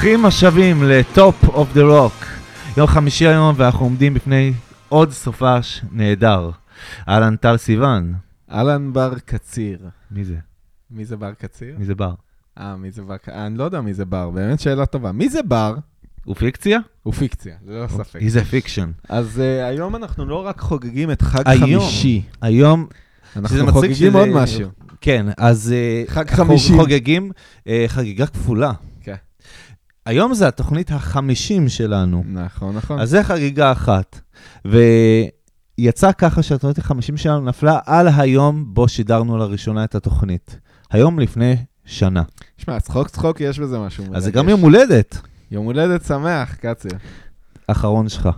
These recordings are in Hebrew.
ברוכים השבים ל Top of the Rock. יום חמישי היום ואנחנו עומדים בפני עוד סופש נהדר. אהלן טל סיוון. אהלן בר קציר. מי זה? מי זה בר קציר? מי זה בר? אה, מי זה בר? אני לא יודע מי זה בר, באמת שאלה טובה. מי זה בר? הוא פיקציה? הוא פיקציה, ללא ספק. He is a fiction. אז אה, היום אנחנו לא רק חוגגים את חג היום. חמישי, היום, אנחנו חוגגים שזה- עוד משהו. כן, אז אה, חג חמישי. חוגגים אה, חגיגה כפולה. היום זה התוכנית החמישים שלנו. נכון, נכון. אז זה חגיגה אחת. ויצא ככה שהתוכנית החמישים שלנו נפלה על היום בו שידרנו לראשונה את התוכנית. היום לפני שנה. שמע, צחוק צחוק יש בזה משהו אז זה. גם יום הולדת יום הולדת שמח, קציר. אחרון שלך.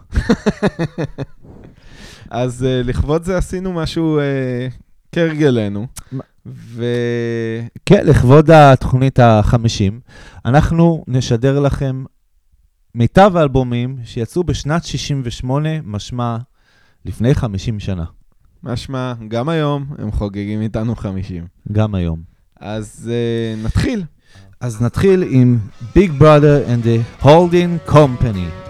אז uh, לכבוד זה עשינו משהו uh, כהרגלנו. מה? ו... כן, לכבוד התוכנית החמישים, אנחנו נשדר לכם מיטב האלבומים שיצאו בשנת 68, משמע לפני 50 שנה, משמע, גם היום הם חוגגים איתנו 50. גם היום. אז uh, נתחיל. אז נתחיל עם Big Brother and the Holding Company.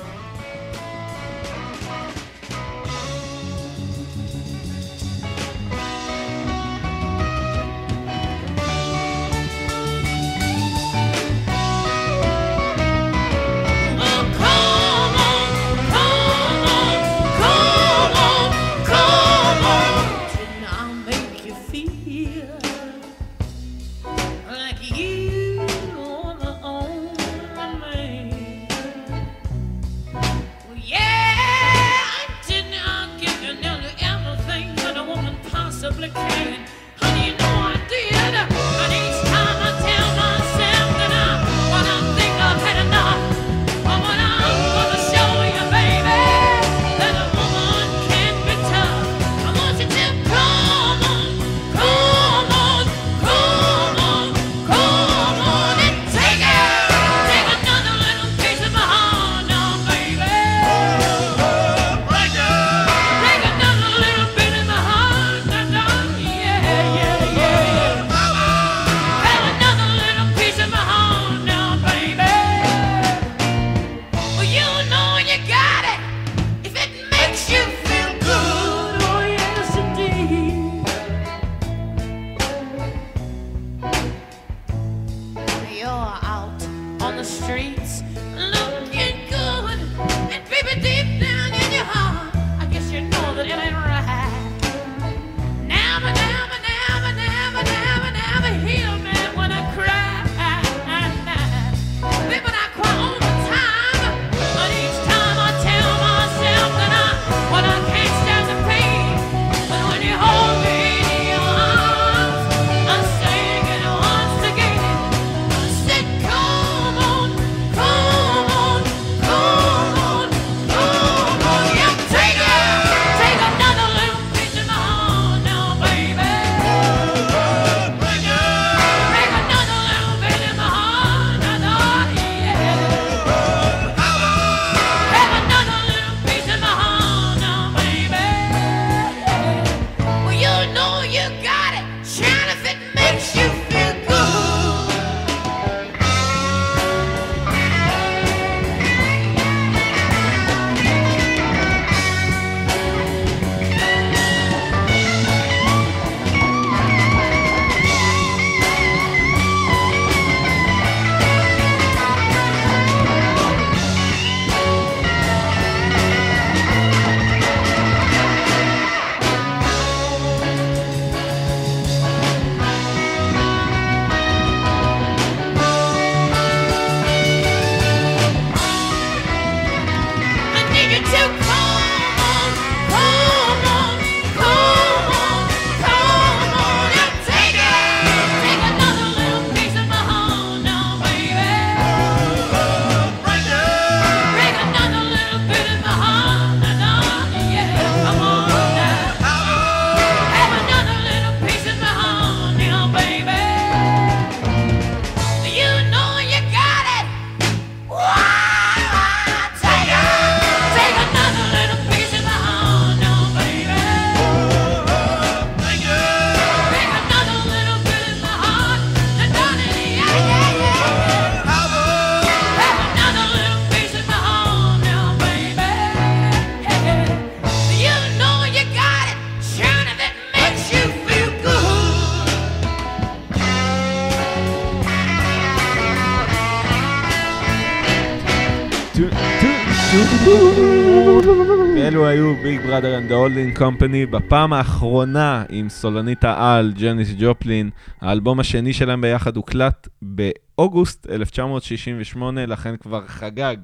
אלו היו Big Brother and the Holding Company בפעם האחרונה עם סולנית העל ג'ניס ג'ופלין. האלבום השני שלהם ביחד הוקלט באוגוסט 1968, לכן כבר חגג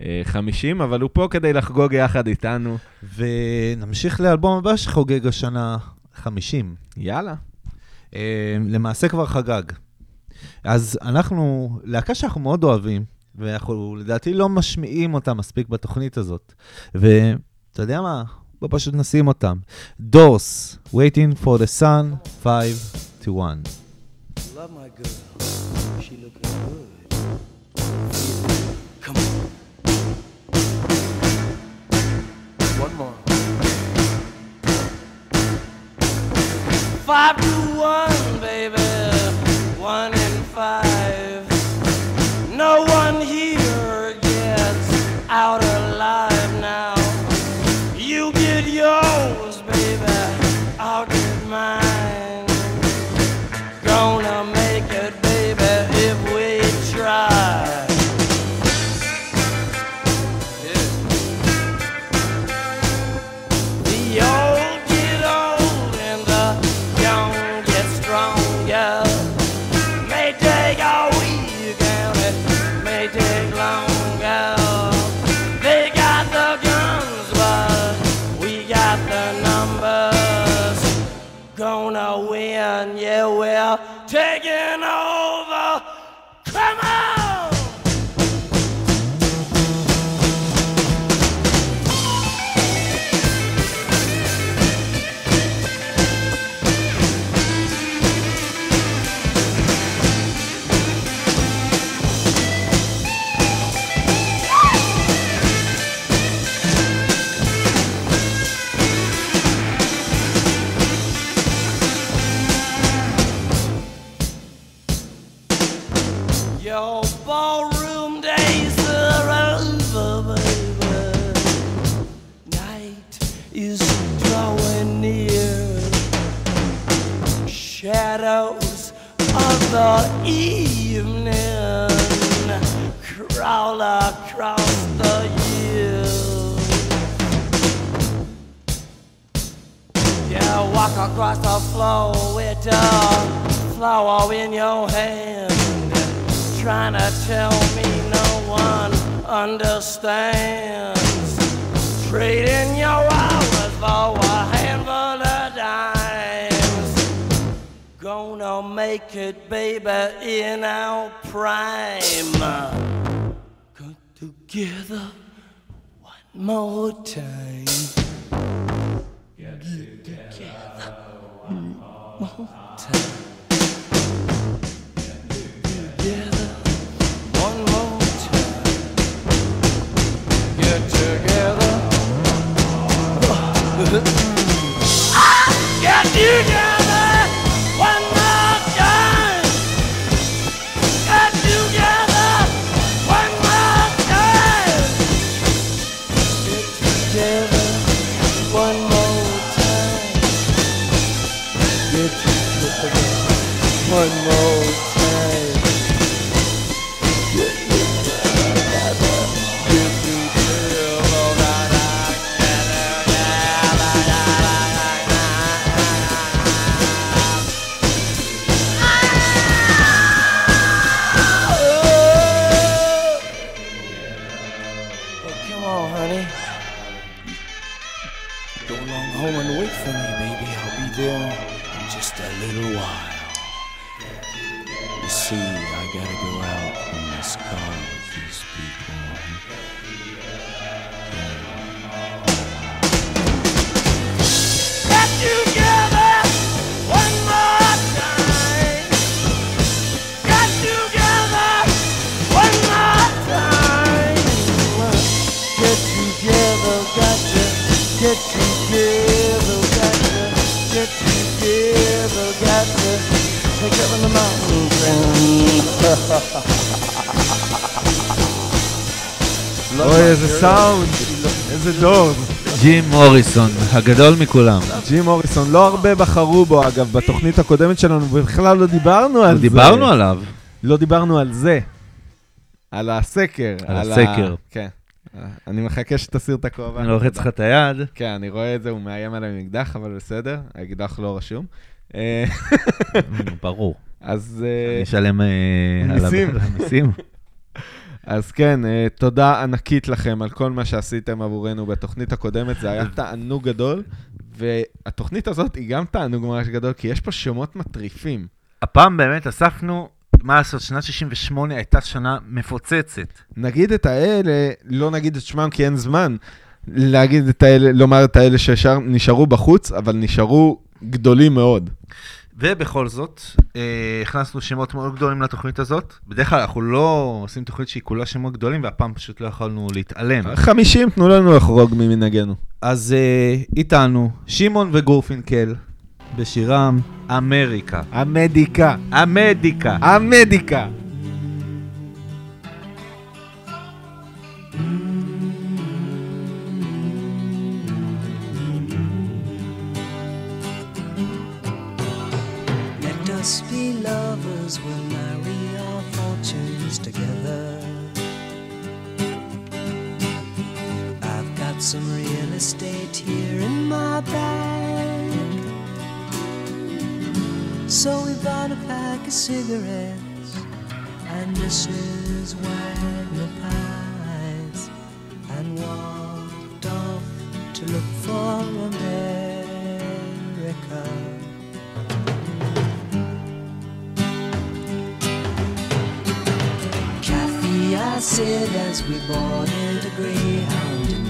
אה, 50, אבל הוא פה כדי לחגוג יחד איתנו. ונמשיך לאלבום הבא שחוגג השנה 50. יאללה. אה, למעשה כבר חגג. אז אנחנו, להקה שאנחנו מאוד אוהבים, ואנחנו לדעתי לא משמיעים אותם מספיק בתוכנית הזאת. ואתה יודע מה? בוא פשוט נשים אותם. דורס, waiting for the sun, 5 to 1. Love my girl, she looking good. Come on. One more. Five to one, baby. One and five. naked baby in our prime. Come together one more time. Get מוריסון, הגדול מכולם. ג'ים מוריסון, לא הרבה בחרו בו, אגב, בתוכנית הקודמת שלנו, ובכלל לא דיברנו על לא זה. דיברנו עליו. לא דיברנו על זה. על הסקר. על, על הסקר. ה... כן. אני מחכה שתסיר את הכובע. אני לוחץ לך את היד. כן, אני רואה את זה, הוא מאיים עליי עם אקדח, אבל בסדר, האקדח לא רשום. אה, ברור. אז... אה, אני אשלם אה, על המיסים. אז כן, אה, תודה ענקית לכם על כל מה שעשיתם עבורנו בתוכנית הקודמת, זה היה תענוג גדול, והתוכנית הזאת היא גם תענוג ממש גדול, כי יש פה שמות מטריפים. הפעם באמת אספנו, מה לעשות, שנת 68 הייתה שנה מפוצצת. נגיד את האלה, לא נגיד את שמם כי אין זמן, להגיד את האלה, לומר את האלה שנשארו בחוץ, אבל נשארו גדולים מאוד. ובכל זאת, אה, הכנסנו שמות מאוד גדולים לתוכנית הזאת. בדרך כלל אנחנו לא עושים תוכנית שהיא כולה שמות גדולים, והפעם פשוט לא יכולנו להתעלם. 50, תנו לנו לחרוג ממנהגנו. אז אה, איתנו, שמעון וגורפינקל, בשירם אמריקה. המדיקה. המדיקה. המדיקה. Some real estate here in my bag. So we bought a pack of cigarettes and Mrs. Wagner pies and walked off to look for America. I said as we boarded a Greyhound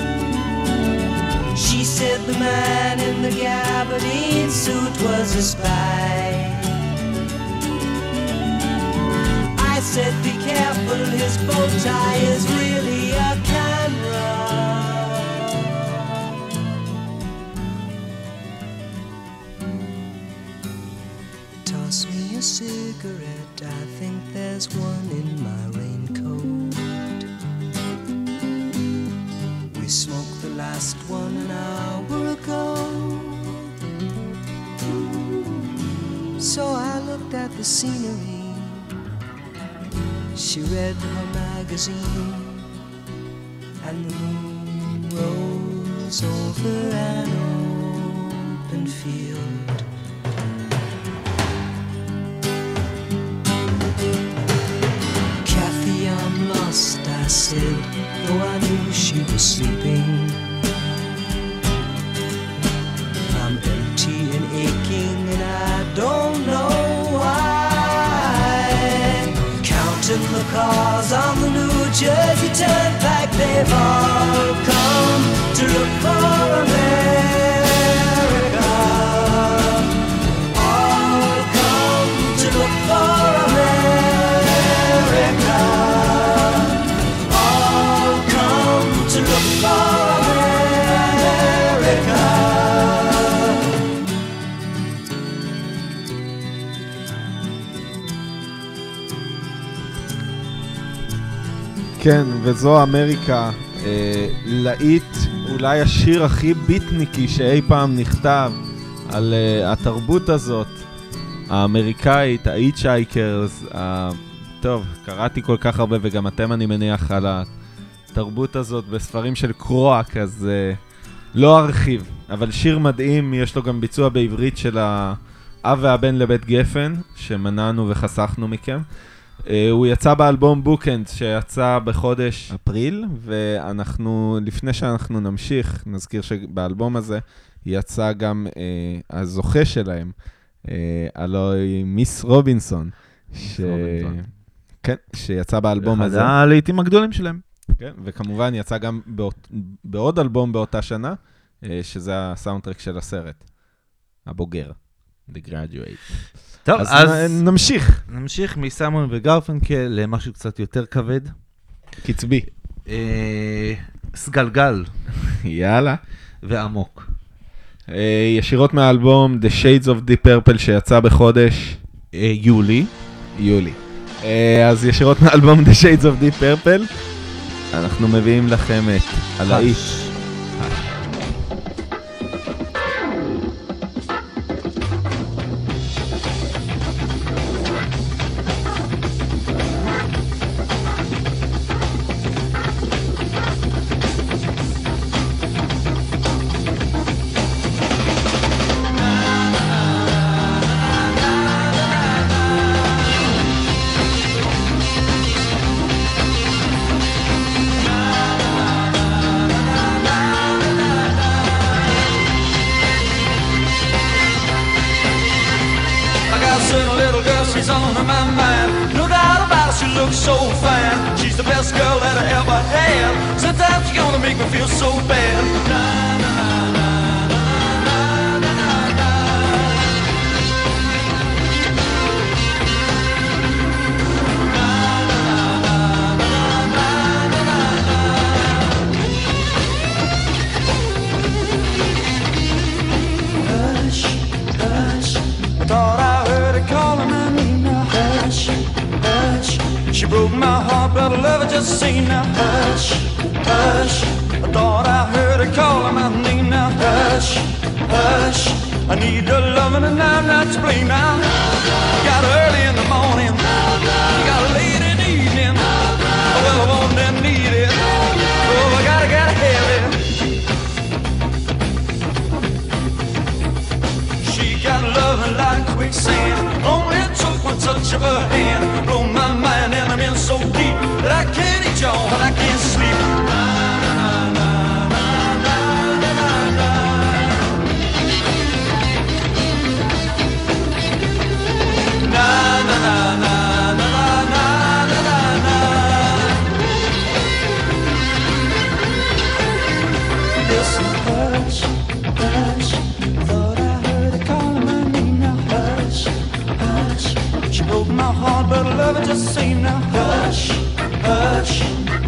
She said the man in the gabardine suit was a spy. I said, be careful, his bow tie is really scenery. She read her magazine, cars on the New Jersey Turnpike, they've all come to look for כן, וזו אמריקה, אה, להיט, אולי השיר הכי ביטניקי שאי פעם נכתב על אה, התרבות הזאת, האמריקאית, ההיטשייקרס, ה... טוב, קראתי כל כך הרבה, וגם אתם, אני מניח, על התרבות הזאת בספרים של קרואק, אז אה, לא ארחיב. אבל שיר מדהים, יש לו גם ביצוע בעברית של האב והבן לבית גפן, שמנענו וחסכנו מכם. אה, הוא יצא באלבום בוקאנד שיצא בחודש אפריל, ואנחנו, לפני שאנחנו נמשיך, נזכיר שבאלבום הזה יצא גם אה, הזוכה שלהם, אה, הלוא היא מיס רובינסון. ש... רובינסון. כן, שיצא באלבום הזה. אחד הלהיטים הגדולים שלהם. כן, וכמובן יצא גם באות, בעוד אלבום באותה שנה, אה, שזה הסאונדטרק של הסרט, הבוגר, The Graduate. טוב, אז, אז נמשיך. נמשיך מסמון וגרפנקל למשהו קצת יותר כבד. קצבי. אה, סגלגל יאללה. ועמוק. אה, ישירות מהאלבום The Shades of Deep Purple שיצא בחודש אה, יולי. יולי. אה, אז ישירות מהאלבום The Shades of Deep Purple, אנחנו מביאים לכם את הלהיט. My heart, but I love her just the now. Hush, hush. I thought I heard her calling my name now. Hush, hush. I need your loving and I'm not to blame now. Got early in the morning. Got late in the evening. Well, I want and need it. Oh, I gotta, gotta have it. She got loving like quicksand. Touch of her hand. Blow my mind and I'm in so deep that I can't eat y'all and I can't sleep.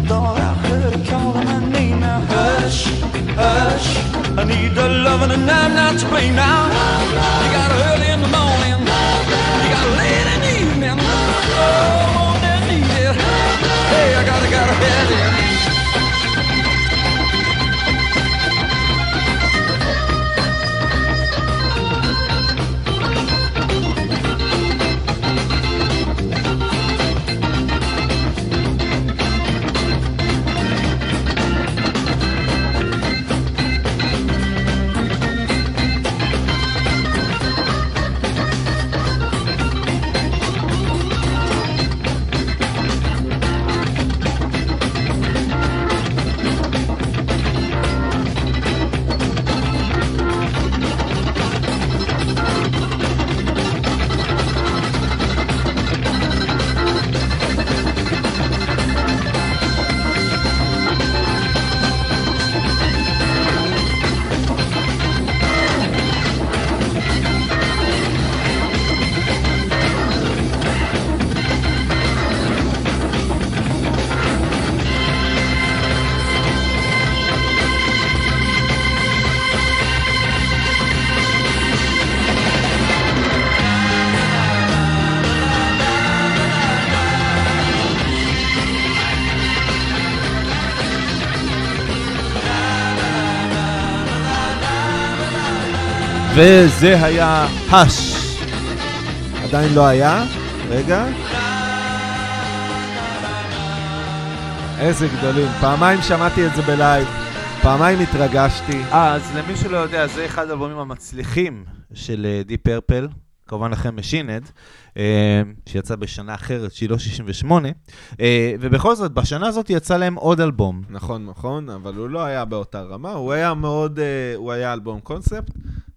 Thought I heard her calling my name now. Hush, hush. I need the loving and I'm not to blame now. You got early in the morning. You got late in the evening. Oh, I'm on that need it. Hey, I gotta, gotta have it. וזה היה Hush. עדיין לא היה? רגע. איזה גדולים. פעמיים שמעתי את זה ב live, פעמיים התרגשתי. אה, אז למי שלא יודע, זה אחד האלבומים המצליחים של Deep Purple, כמובן Machine Head, אה, שיצא בשנה אחרת, שהיא לא 68, אה, ובכל זאת, בשנה הזאת יצא להם עוד אלבום. נכון, נכון, אבל הוא לא היה באותה רמה, הוא היה מאוד, אה, הוא היה אלבום קונספט,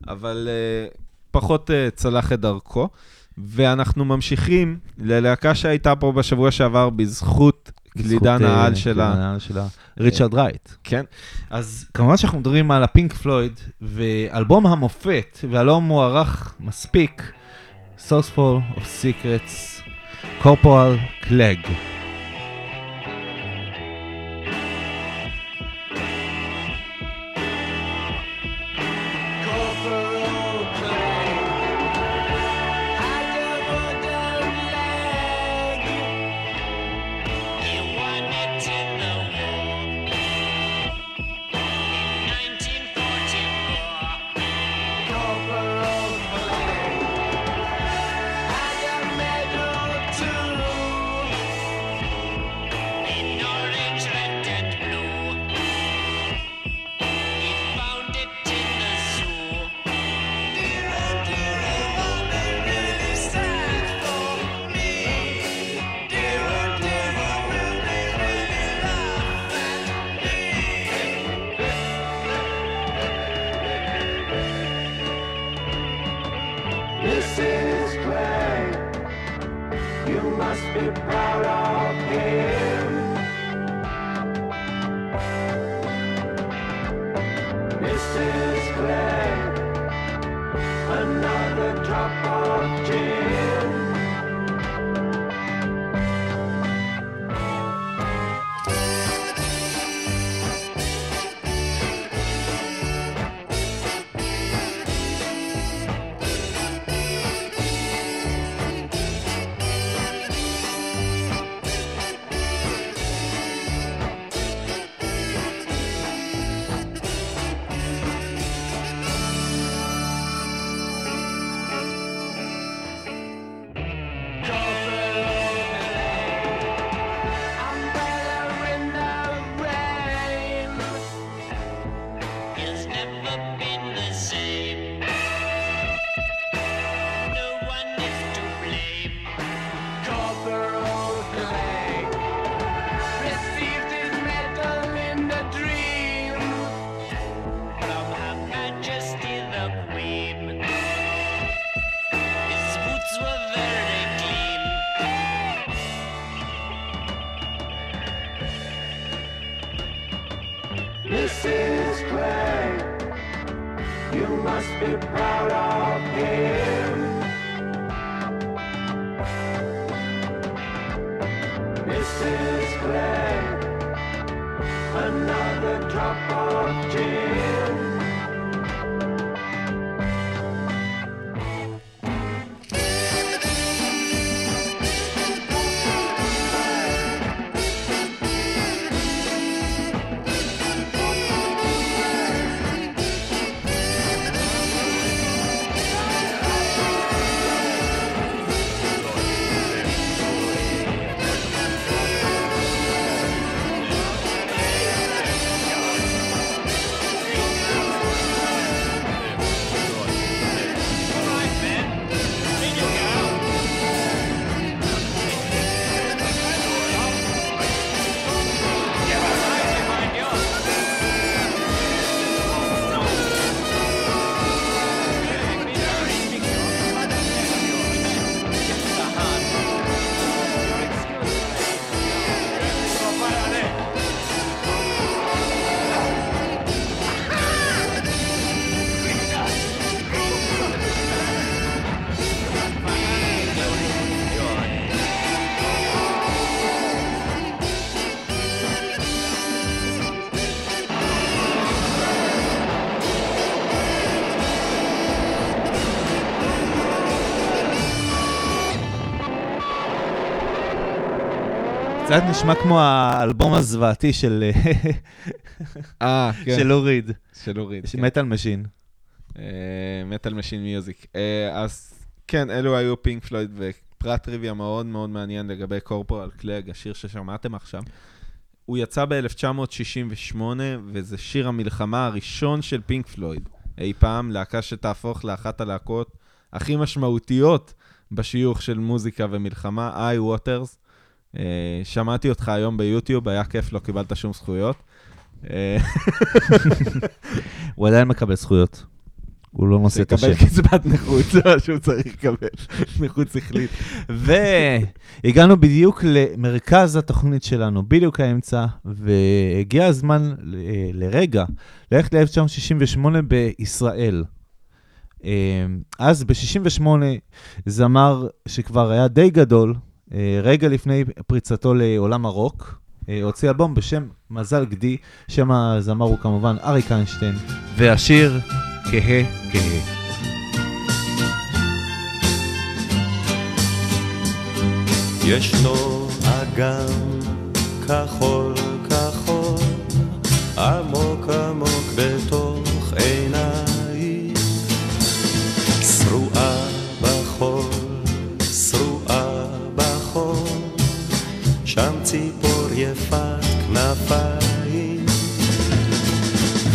אבל אה, פחות אה, צלח את דרכו. ואנחנו ממשיכים ללהקה שהייתה פה בשבוע שעבר בזכות בזכות, אה, העל שלה. שלה, ריצ'רד רייט. כן, אז כמובן שאנחנו מדברים על הפינק פלויד, ואלבום המופת, והלא מוערך מספיק, Sourceful of Secrets, Corporal Clegg. קצת נשמע כמו האלבום הזוועתי של אה, כן, של לו ריד, של לו ריד. של Metal Machine. Metal Machine Music. אז כן, אלו היו פינק פלויד, ופרט טריוויה מאוד מאוד מעניין לגבי Corporal Clegg, השיר ששמעתם עכשיו. הוא יצא ב-1968, וזה שיר המלחמה הראשון של פינק פלויד. אי פעם, להקה שתהפוך לאחת הלהקות הכי משמעותיות בשיוך של מוזיקה ומלחמה, איי ווטרס. שמעתי אותך היום ביוטיוב, היה כיף, לא קיבלת שום זכויות. אה, הוא עדיין מקבל זכויות. הוא לא נושא את השם. שיקבל קצבת נכות, זה מה שהוא צריך לקבל, נכות שכלית. והגענו בדיוק למרכז התוכנית שלנו, בדיוק האמצע, והגיע הזמן ל- לרגע ללכת ל-1968 בישראל. אה, אז ב-68 זמר שכבר היה די גדול, אה, רגע לפני פריצתו לעולם הרוק, אה, הוציא אלבום בשם מזל גדי, שם הזמר הוא כמובן אריק איינשטיין, והשיר כהה כהה. ישנו אגם כחול כחול, עמוק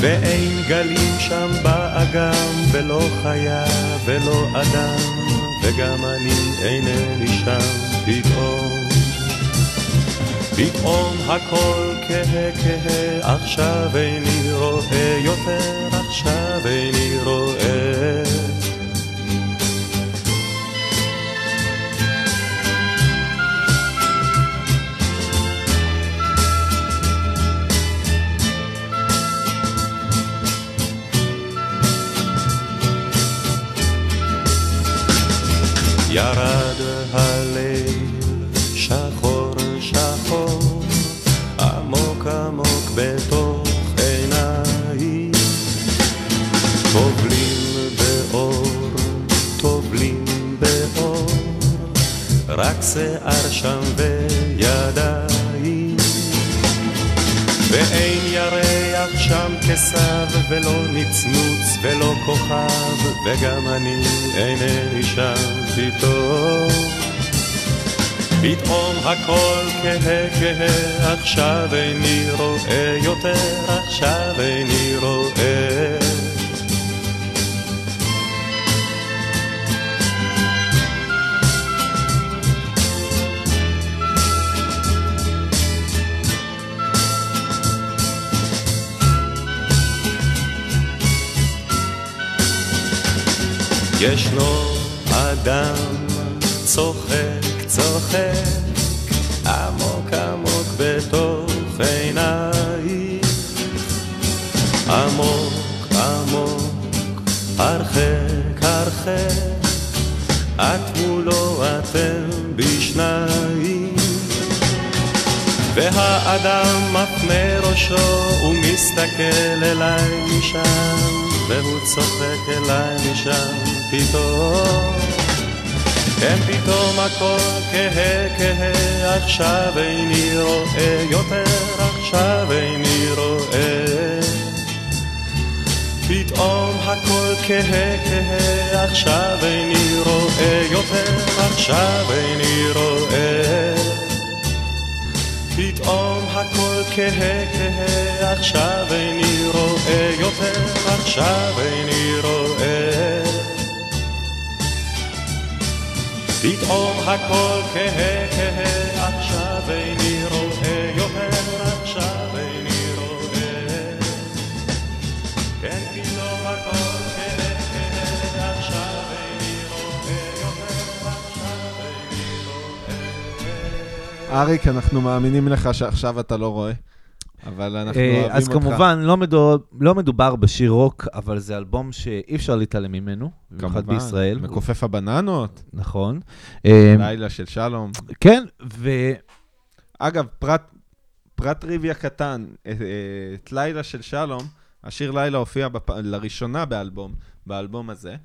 ואין גלים שם באגם, ולא חיה ולא אדם, וגם אני אינני שם פתאום. פתאום הכל כהה כהה, עכשיו איני רואה יותר, עכשיו איני רואה. שם וידיים. ואין ירח שם כסב ולא נצנוץ ולא כוכב וגם אני אינני שם פתאום. פתאום הכל כהה כהה עכשיו איני רואה יותר עכשיו איני רואה ישנו אדם צוחק, צוחק, עמוק עמוק בתוך עיניי. עמוק עמוק, הרחק הרחק, את מולו אתם בשניים. והאדם מפנה ראשו ומסתכל אליי משם, והוא צוחק אליי משם פתאום. כן פתאום הכל כהה כהה, עכשיו איני רואה יותר, עכשיו איני רואה. פתאום הכל כהה כהה, עכשיו איני רואה יותר, עכשיו איני רואה. פתאום הכל כהה כהה, עכשיו איני רואה יותר, עכשיו איני רואה. פתאום הכל כהה כהה, עכשיו איני רואה יותר, עכשיו איני רואה. כן, פתאום הכל. אריק, אנחנו מאמינים לך שעכשיו אתה לא רואה, אבל אנחנו אה, אוהבים אותך. אז כמובן, לא מדו- לא מדובר בשיר רוק, אבל זה אלבום שאי אפשר להתעלם ממנו, במיוחד בישראל. מכופף הבננות, נכון. אה, לילה של שלום. כן, ו... אגב, פרט, פרט טריוויה קטן, אה, אה, את לילה של שלום, השיר לילה הופיע בפ... לראשונה באלבום, באלבום הזה,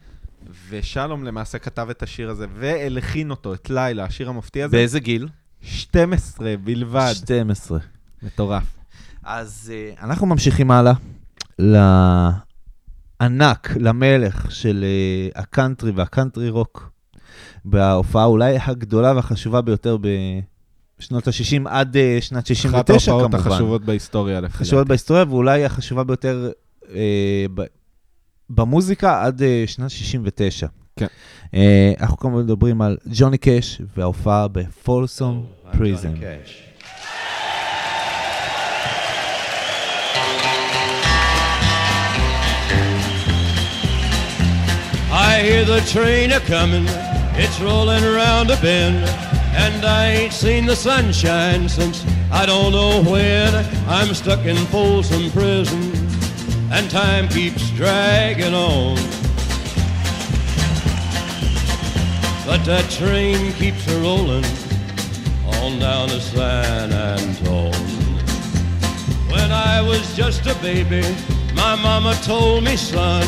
ושלום למעשה כתב את השיר הזה והלחין אותו, את לילה, השיר המופתי הזה, באיזה גיל? 12 בלבד. 12. מטורף. אז uh, אנחנו ממשיכים הלאה לענק, למלך של uh, הקאנטרי והקאנטרי רוק, בהופעה אולי הגדולה והחשובה ביותר בשנות ה-60 עד uh, שנת 69 אחת כמובן. ההופעות החשובות בהיסטוריה, לפי חשובות דעתי. בהיסטוריה, ואולי החשובה ביותר uh, ב- במוזיקה עד uh, שנת 69. כן. Uh, אנחנו כמובן מדברים על ג'וני קאש וההופעה בפולסום פריזן. I hear the train a coming, it's rolling around a bend, and I ain't seen the sunshine since I don't know when. I'm stuck in Folsom Prison, and time keeps dragging on. But that train keeps a rolling on down to San Antone. When I was just a baby, my mama told me, son,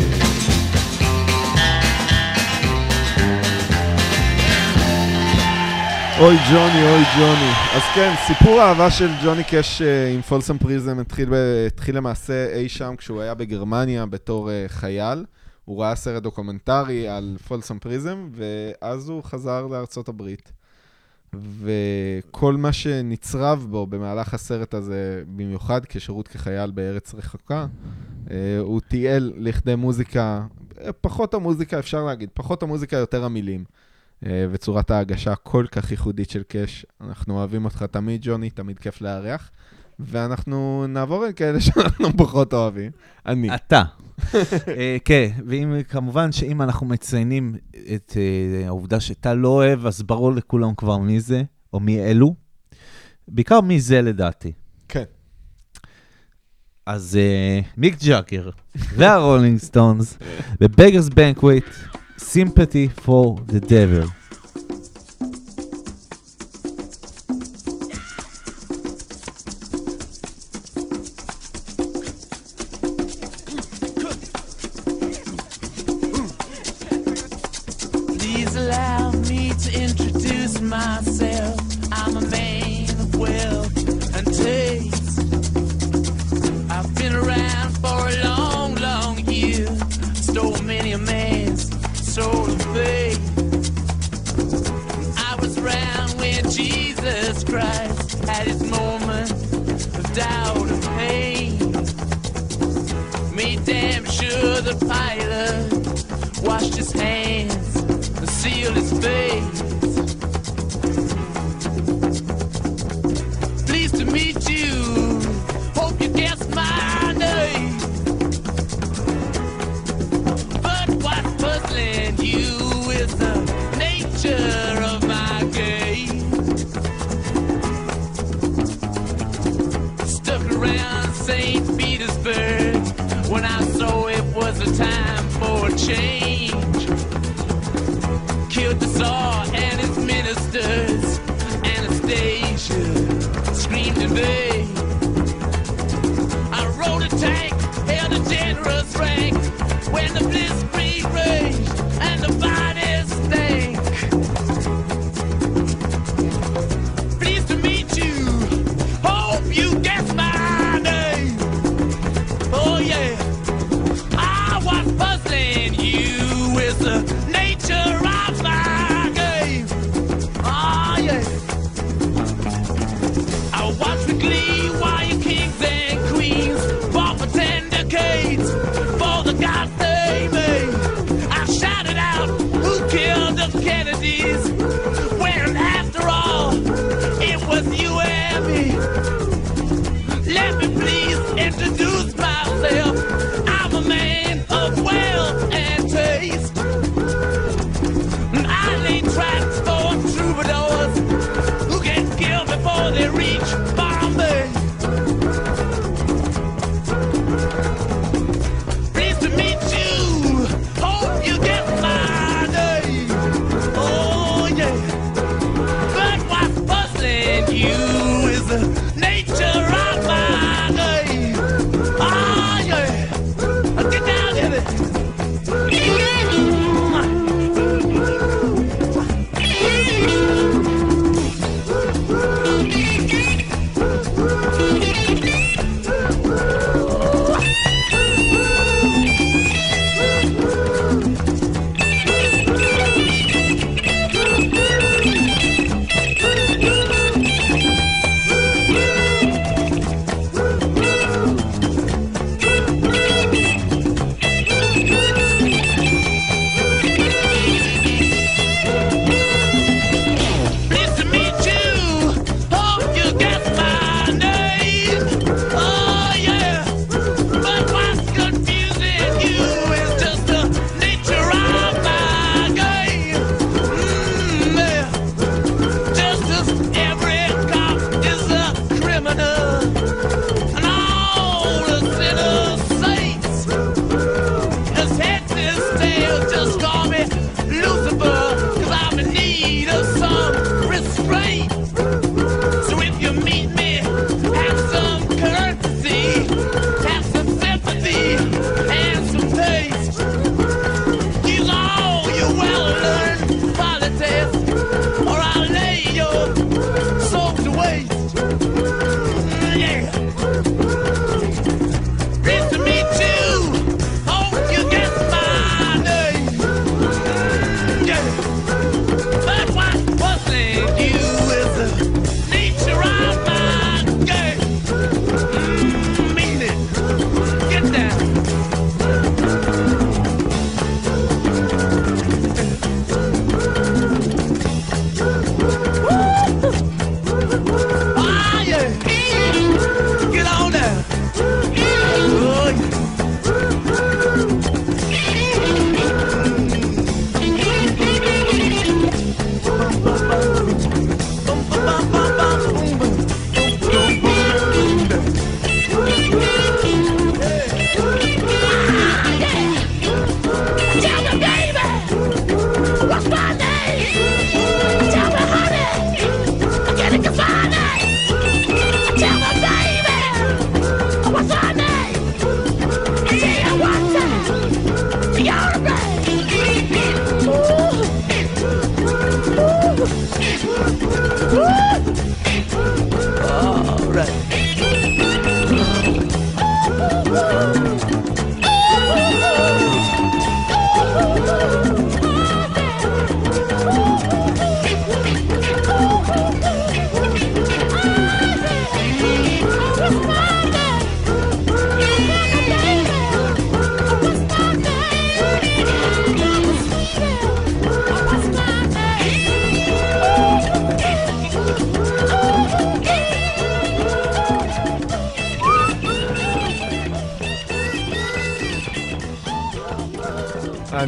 אוי ג'וני, אוי ג'וני. אז כן, סיפור האהבה של ג'וני קאש אה, עם Folsom Prison התחיל, התחיל למעשה אי שם כשהוא היה בגרמניה בתור אה, חייל. הוא ראה סרט דוקומנטרי על Folsom Prison, ואז הוא חזר לארצות הברית. וכל מה שנצרב בו במהלך הסרט הזה, במיוחד כשירת כחייל בארץ רחוקה, אה, הוא תיעל לכדי מוזיקה, פחות המוזיקה, אפשר להגיד, פחות המוזיקה, יותר המילים. אה, וצורת ההגשה הכל כך ייחודית של קאש. אנחנו אוהבים אותך תמיד, ג'וני, תמיד כיף לארח. ואנחנו נעבור אל כאלה שאנחנו פחות אוהבים. אני. אתה. אה, כן, ואם, כמובן שאם אנחנו מציינים את אה, העובדה שאתה לא אוהב, אז ברור לכולם כבר מי זה, או מי אלו. בעיקר מי זה לדעתי. כן. אז מיק ג'אגר והרולינג סטונס בבגרס בנקוויט, Sympathy for the Devil.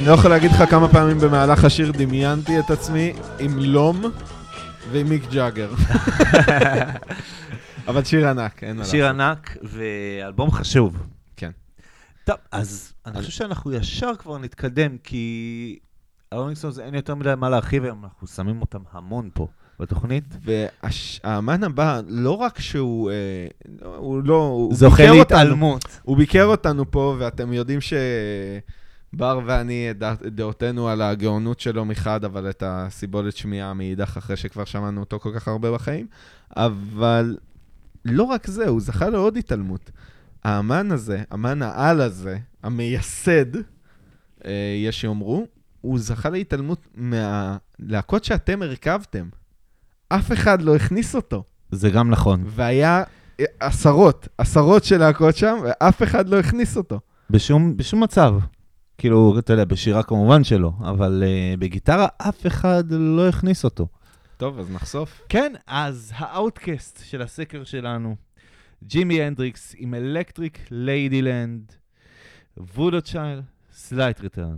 אני לא יכול להגיד לך כמה פעמים במהלך השיר דמיינתי את עצמי עם לום ועם מיק ג'אגר. אבל שיר ענק, אין מה שיר. ענק ואלבום חשוב. כן. טוב, אז אני חושב שאנחנו ישר כבר נתקדם, כי הרולינג סטונס אין יותר מדי מה להרחיב היום, אנחנו שמים אותם המון פה בתוכנית. והאמן הבא, לא רק שהוא, אה, הוא לא, הוא זוכה ביקר אותנו, להתעלמות. הוא ביקר אותנו פה, ואתם יודעים שבר ואני, את דעותינו על הגאונות שלו מחד, אבל את הסיבולת שמיעה מאידך, אחרי שכבר שמענו אותו כל כך הרבה בחיים. אבל לא רק זה, הוא זכה לעוד התעלמות. האמן הזה, אמן העל הזה, המייסד, אה, יש שיאמרו, הוא זכה להתעלמות מהלהקות שאתם הרכבתם. אף אחד לא הכניס אותו. זה גם נכון. והיה אה, עשרות, עשרות של להקות שם, ואף אחד לא הכניס אותו. בשום, בשום מצב. כאילו, אתה יודע, בשירה כמובן שלא, אבל אה, בגיטרה אף אחד לא הכניס אותו. טוב, אז נחשוף. כן, אז ה outcast של הסקר שלנו, ג'ימי הנדריקס עם Electric Ladyland, Voodoo Child, Slight Return.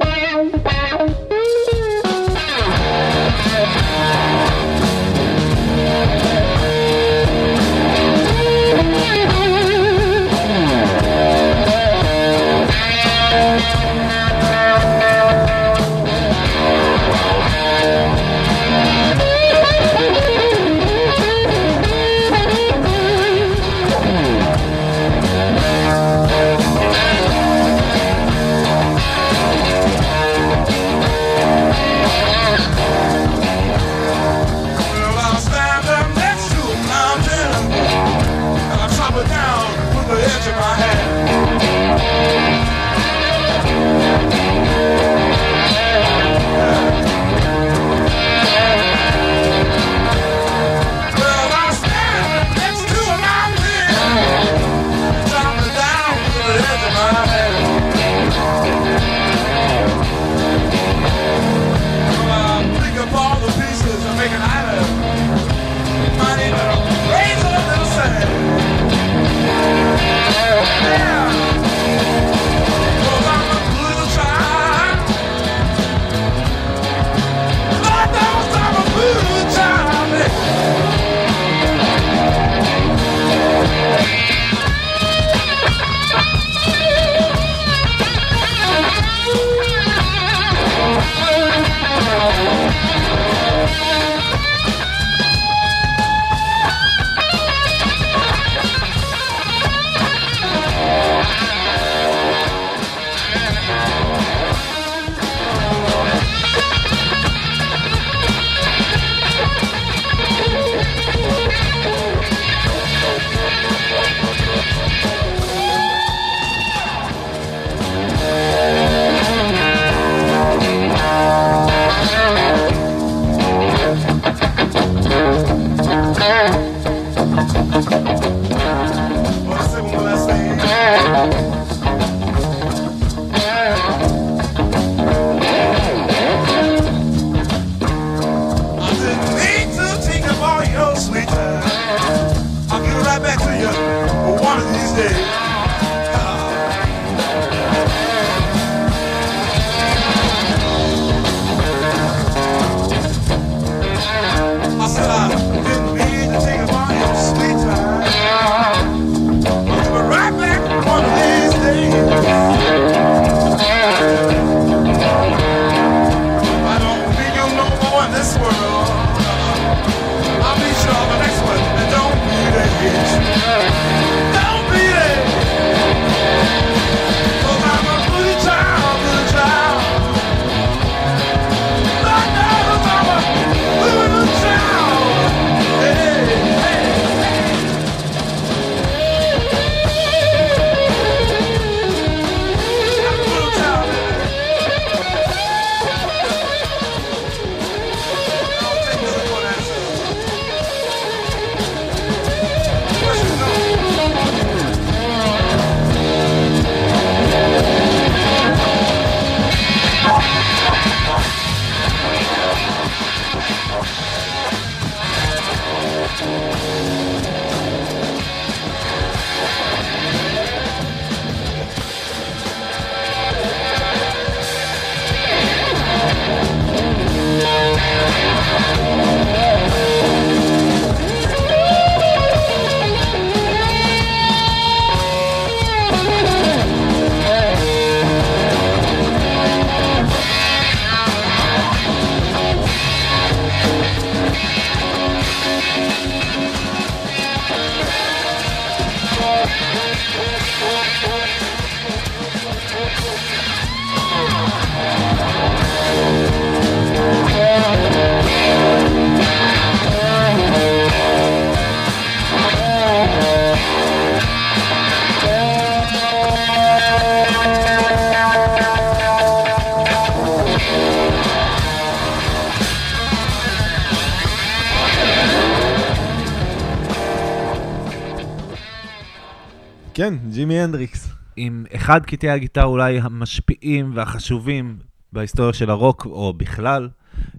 כן, ג'ימי הנדריקס. עם אחד קטעי הגיטרה אולי המשפיעים והחשובים בהיסטוריה של הרוק, או בכלל,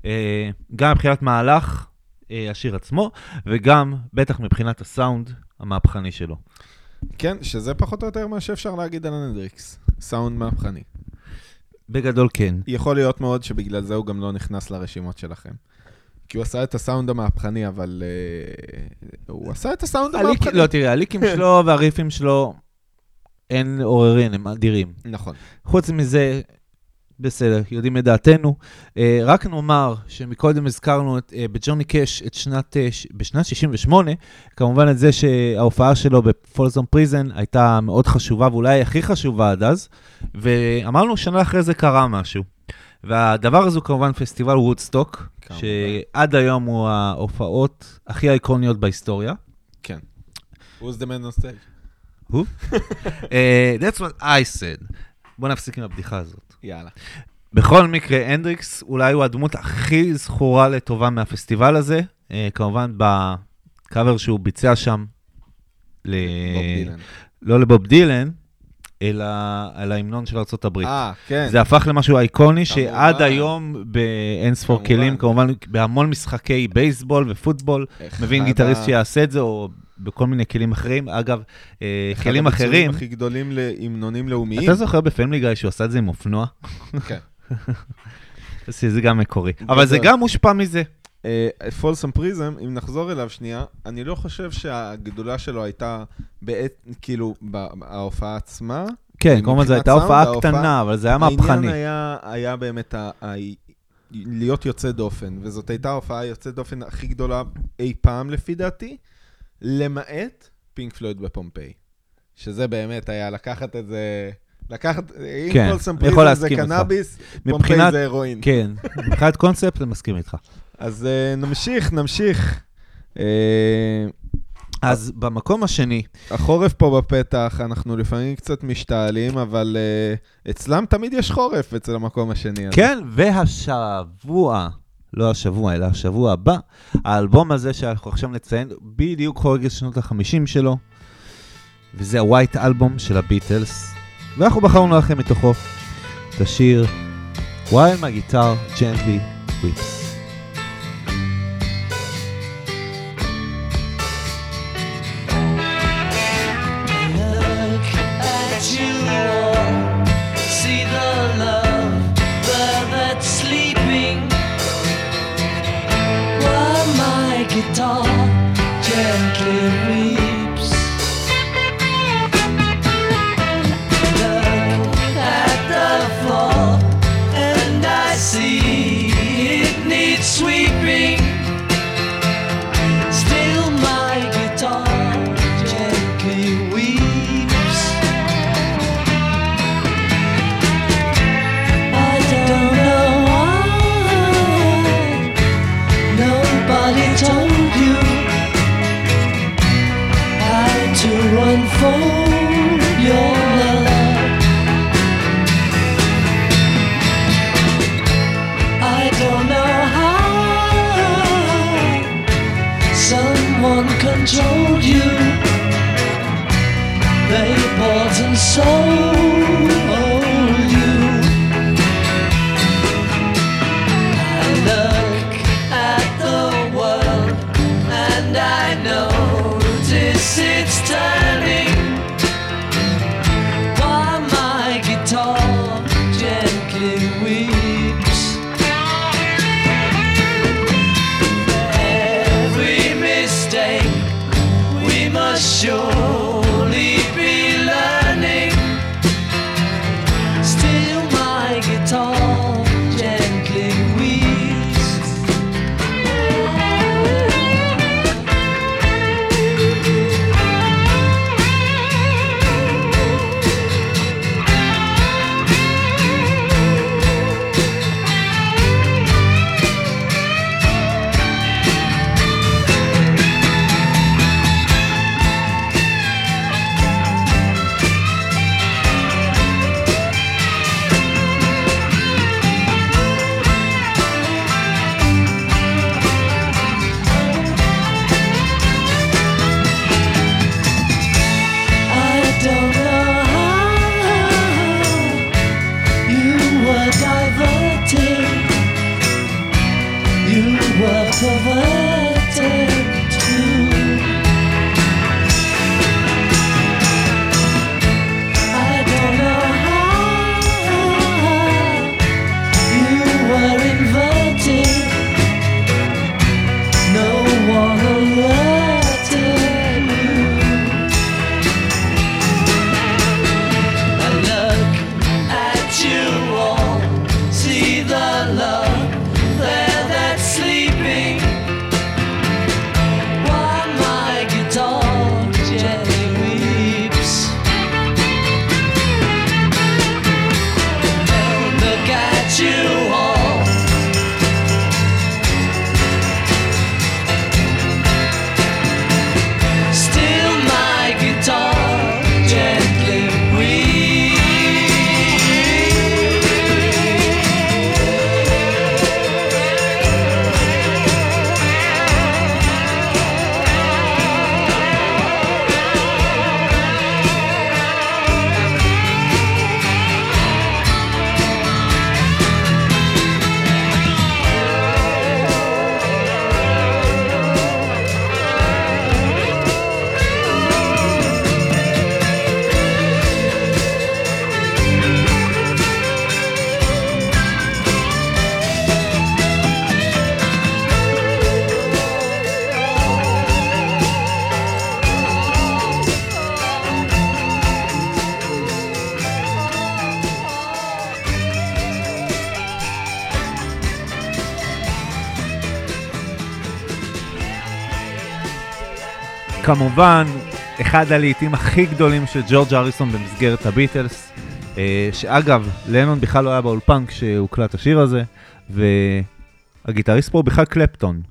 אה, גם מבחינת מהלך, אה, השיר עצמו, וגם, בטח מבחינת הסאונד המהפכני שלו. כן, שזה פחות או יותר מה שאפשר להגיד על הנדריקס. סאונד מהפכני. בגדול כן. יכול להיות מאוד שבגלל זה הוא גם לא נכנס לרשימות שלכם. כי הוא עשה את הסאונד המהפכני, אבל אה, הוא עשה את הסאונד המהפכני. לא, תראה, הליקים שלו והריפים שלו, אין עוררין, הם אדירים. נכון. חוץ מזה, בסדר, יודעים את דעתנו. אה, רק נאמר שמקודם הזכרנו את, אה, בג'וני קאש את שנת, בשנת 68, כמובן את זה שההופעה שלו בפולזון פריזן הייתה מאוד חשובה, ואולי הכי חשובה עד אז, ואמרנו שנה אחרי זה קרה משהו. והדבר הזה הוא כמובן פסטיבל וודסטוק. שעד היום הוא ההופעות הכי איקוניות בהיסטוריה. כן. Who's the man on stage? אה, that's what I said. בוא נפסיק עם הבדיחה הזאת. יאללה. בכל מקרה, הנדריקס אולי הוא הדמות הכי זכורה לטובה מהפסטיבל הזה, אה, כמובן בקאבר שהוא ביצע שם, ל... בוב דילן. לא לבוב דילן, אלא על ההמנון של ארה"ב. אה, כן. זה הפך למשהו אייקוני כמובן. שעד היום באינספור כמובן. כלים, כמובן בהמון משחקי בייסבול ופוטבול, אחד מבין ה- גיטריסט שיעשה את זה, או בכל מיני כלים אחרים. אגב, אה, אחד כלים הביצועים אחרים, הכי גדולים להמנונים לאומיים. אתה זוכר בפמילי גיא שהוא עשה את זה עם אופנוע? כן. זה גם מקורי. אבל זה. גם מושפע מזה. פולסם פריזם, אם נחזור אליו שנייה, אני לא חושב שהגדולה שלו הייתה בעת, כאילו, בהופעה עצמה. כן, כמובן זו הייתה הופעה ההופעה- קטנה, אבל זה היה העניין מהפכני. היה, היה באמת ה, ה, להיות יוצא דופן, וזאת הייתה ההופעה יוצאת דופן הכי גדולה אי פעם לפי דעתי, למעט פינק פלויד בפומפיי. שזה באמת היה לקחת את זה... לקחת, אם כן, Folsom אני יכול Prison זה. קנאביס, פומפיי זה הרואין. כן, מבחינת קונספט, אני מסכים איתך. אז אה, נמשיך, נמשיך. אה, אז במקום השני, החורף פה בפתח, אנחנו לפעמים קצת משתעלים, אבל אה, אצלם תמיד יש חורף אצל המקום השני. הזה. כן, והשבוע, לא השבוע, אלא השבוע הבא, האלבום הזה שאנחנו עכשיו נציין, בדיוק חורג את שנות ה-50 שלו, וזה הווייט אלבום של הביטלס, ואנחנו בחרנו לכם מתוכו את השיר While guitar gently weeps. Guitar gently כמובן, אחד הלהיטים הכי גדולים של ג'ורג' הריסון במסגרת הביטלס, אה, שאגב, לנון בכלל לא היה באולפן כשהוקלט השיר הזה, והגיטריסט פה הוא בכלל קלפטון.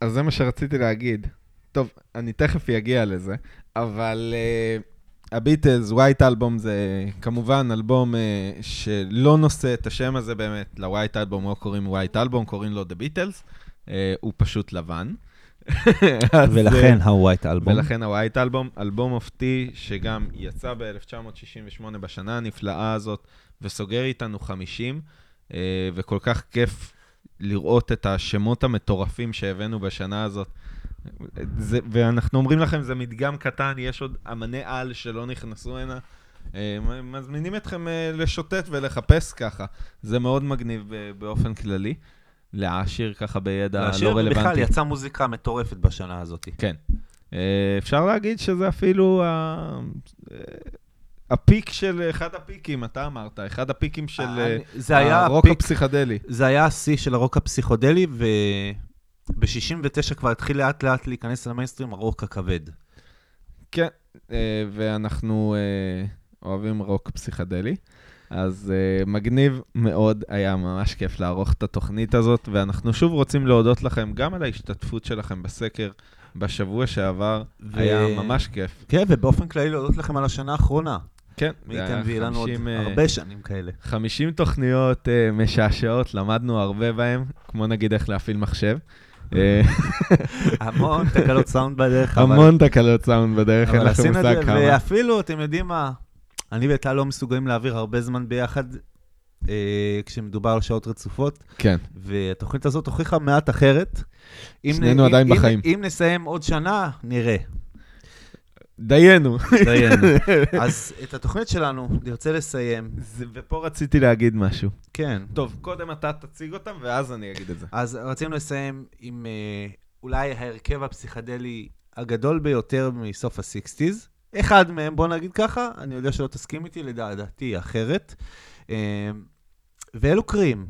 אז זה מה שרציתי להגיד. טוב, אני תכף אגיע לזה, אבל אה, הביטלס, White Album זה כמובן אלבום אה, שלא נושא את השם הזה באמת, ל White Album לא קוראים White Album, קוראים לו The Beatles, uh, הוא פשוט לבן. אז, ולכן אה, הווייט אלבום. ולכן הווייט אלבום, אלבום מופתי שגם יצא ב-1968 בשנה הנפלאה הזאת, וסוגר איתנו 50, אה, וכל כך כיף לראות את השמות המטורפים שהבאנו בשנה הזאת. זה, ואנחנו אומרים לכם, זה מדגם קטן, יש עוד אמני על שלא נכנסו הנה. אה, מזמינים אתכם אה, לשוטט ולחפש ככה. זה מאוד מגניב באופן כללי. להעשיר ככה בידע לא לשיר, רלוונטי. ובכלל יצאה מוזיקה מטורפת בשנה הזאת. כן. אה, אפשר להגיד שזה אפילו ה- אה, הפיק של, אחד הפיקים, אתה אמרת, אחד הפיקים של אה, הרוק הפיק- הפסיכדלי. זה היה השיא של הרוק הפסיכודלי, וב-69 כבר התחיל לאט לאט להיכנס למיינסטרים הרוק הכבד. כן, ואנחנו אוהבים רוק פסיכדלי. אז uh, מגניב מאוד, היה ממש כיף לערוך את התוכנית הזאת, ואנחנו שוב רוצים להודות לכם גם על ההשתתפות שלכם בסקר בשבוע שעבר, ו- היה ממש כיף. כן, ובאופן כללי להודות לכם על השנה האחרונה. כן, מי זה ייתן היה ויהיה לנו עוד 50, אה, הרבה שנים כאלה. 50 תוכניות uh, משעשעות, למדנו הרבה בהן, כמו נגיד איך להפעיל מחשב. המון תקלות סאונד בדרך, אבל- המון תקלות סאונד בדרך, אין אבל לכם עשינו את מושג זה, כמה. ואפילו, אתם יודעים מה, אני וטל לא מסוגלים להעביר הרבה זמן ביחד אה, כשמדובר על שעות רצופות, כן, והתוכנית הזאת הוכיחה מעט אחרת. אם שנינו נ- עדיין אם- בחיים. אם נסיים עוד שנה, נראה. דיינו. דיינו. אז את התוכנית שלנו נרצה לסיים. זה- ופה רציתי להגיד משהו. כן. טוב, קודם אתה תציג אותם, ואז אני אגיד את זה. אז רצינו לסיים עם אה, אולי ההרכב הפסיכדלי הגדול ביותר מסוף ה-60's. אחד מהם, בוא נגיד ככה, אני יודע שלא תסכים איתי, לדעתי אחרת. אה, ואלו Cream.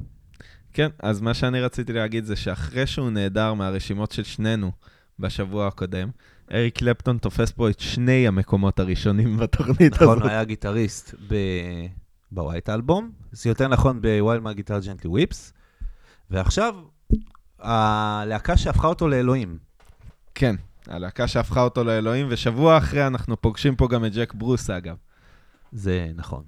כן, אז מה שאני רציתי להגיד זה שאחרי שהוא נעדר מהרשימות של שנינו בשבוע הקודם, אריק קלפטון תופס פה את שני המקומות הראשונים בתוכנית נכון, הזאת. הוא היה גיטריסט ב- ב White Album, זה יותר נכון ב While My Guitar Gently Weeps, ועכשיו, הלהקה שהפכה אותו לאלוהים. כן, הלהקה שהפכה אותו לאלוהים, ושבוע אחרי אנחנו פוגשים פה גם את ג'ק ברוס, אגב. זה נכון.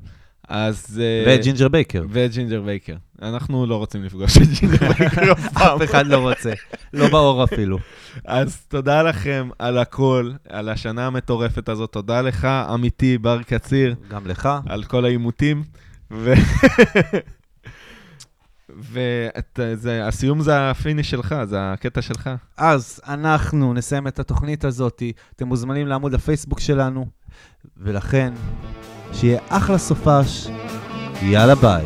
אז... אה, ואת ג'ינג'ר בייקר. ואת ג'ינג'ר בייקר. אנחנו לא רוצים לפגוש את ג'ינג'ר בייקר אף פעם. אף אחד לא רוצה, לא באור אפילו. אז תודה לכם על הכל, על השנה המטורפת הזאת. תודה לך, אמיתי, בר קציר, גם לך. על כל העימותים. והסיום זה ה finish שלך, זה הקטע שלך. אז אנחנו נסיים את התוכנית הזאת, אתם מוזמנים לעמוד הפייסבוק שלנו, ולכן, שיהיה אחלה סופש, יאללה ביי.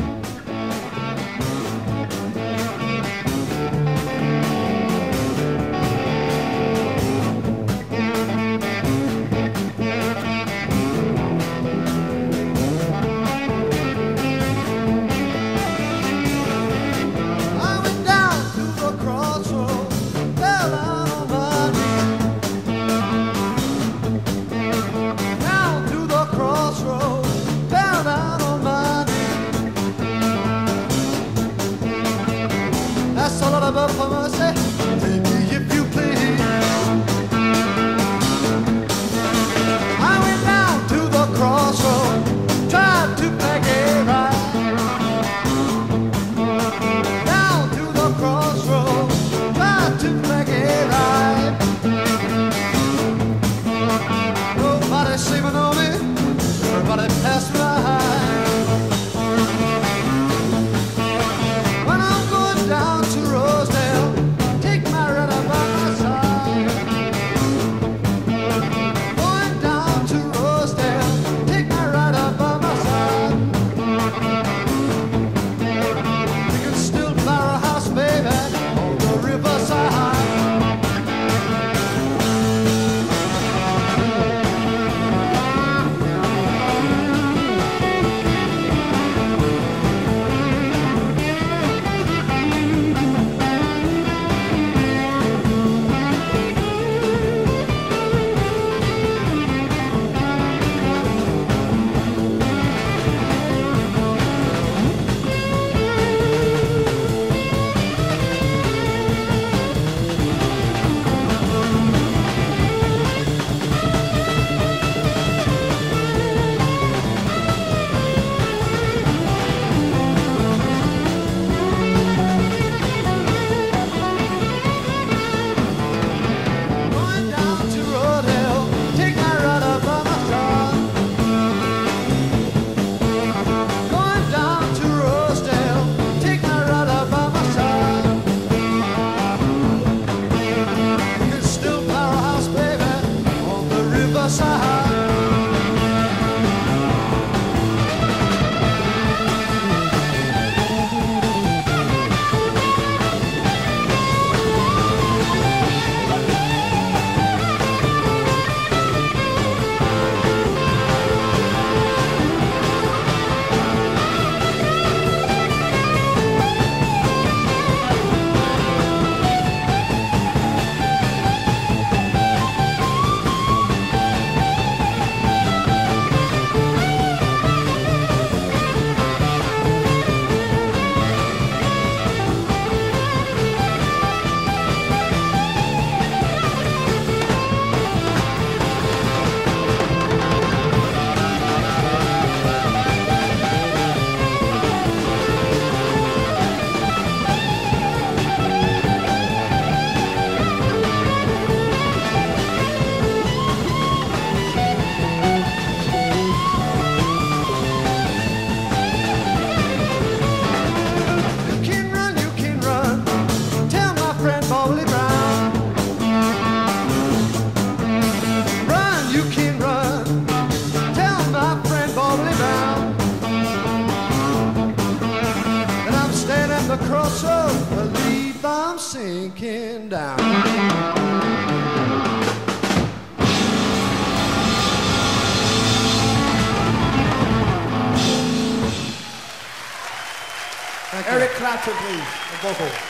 そう。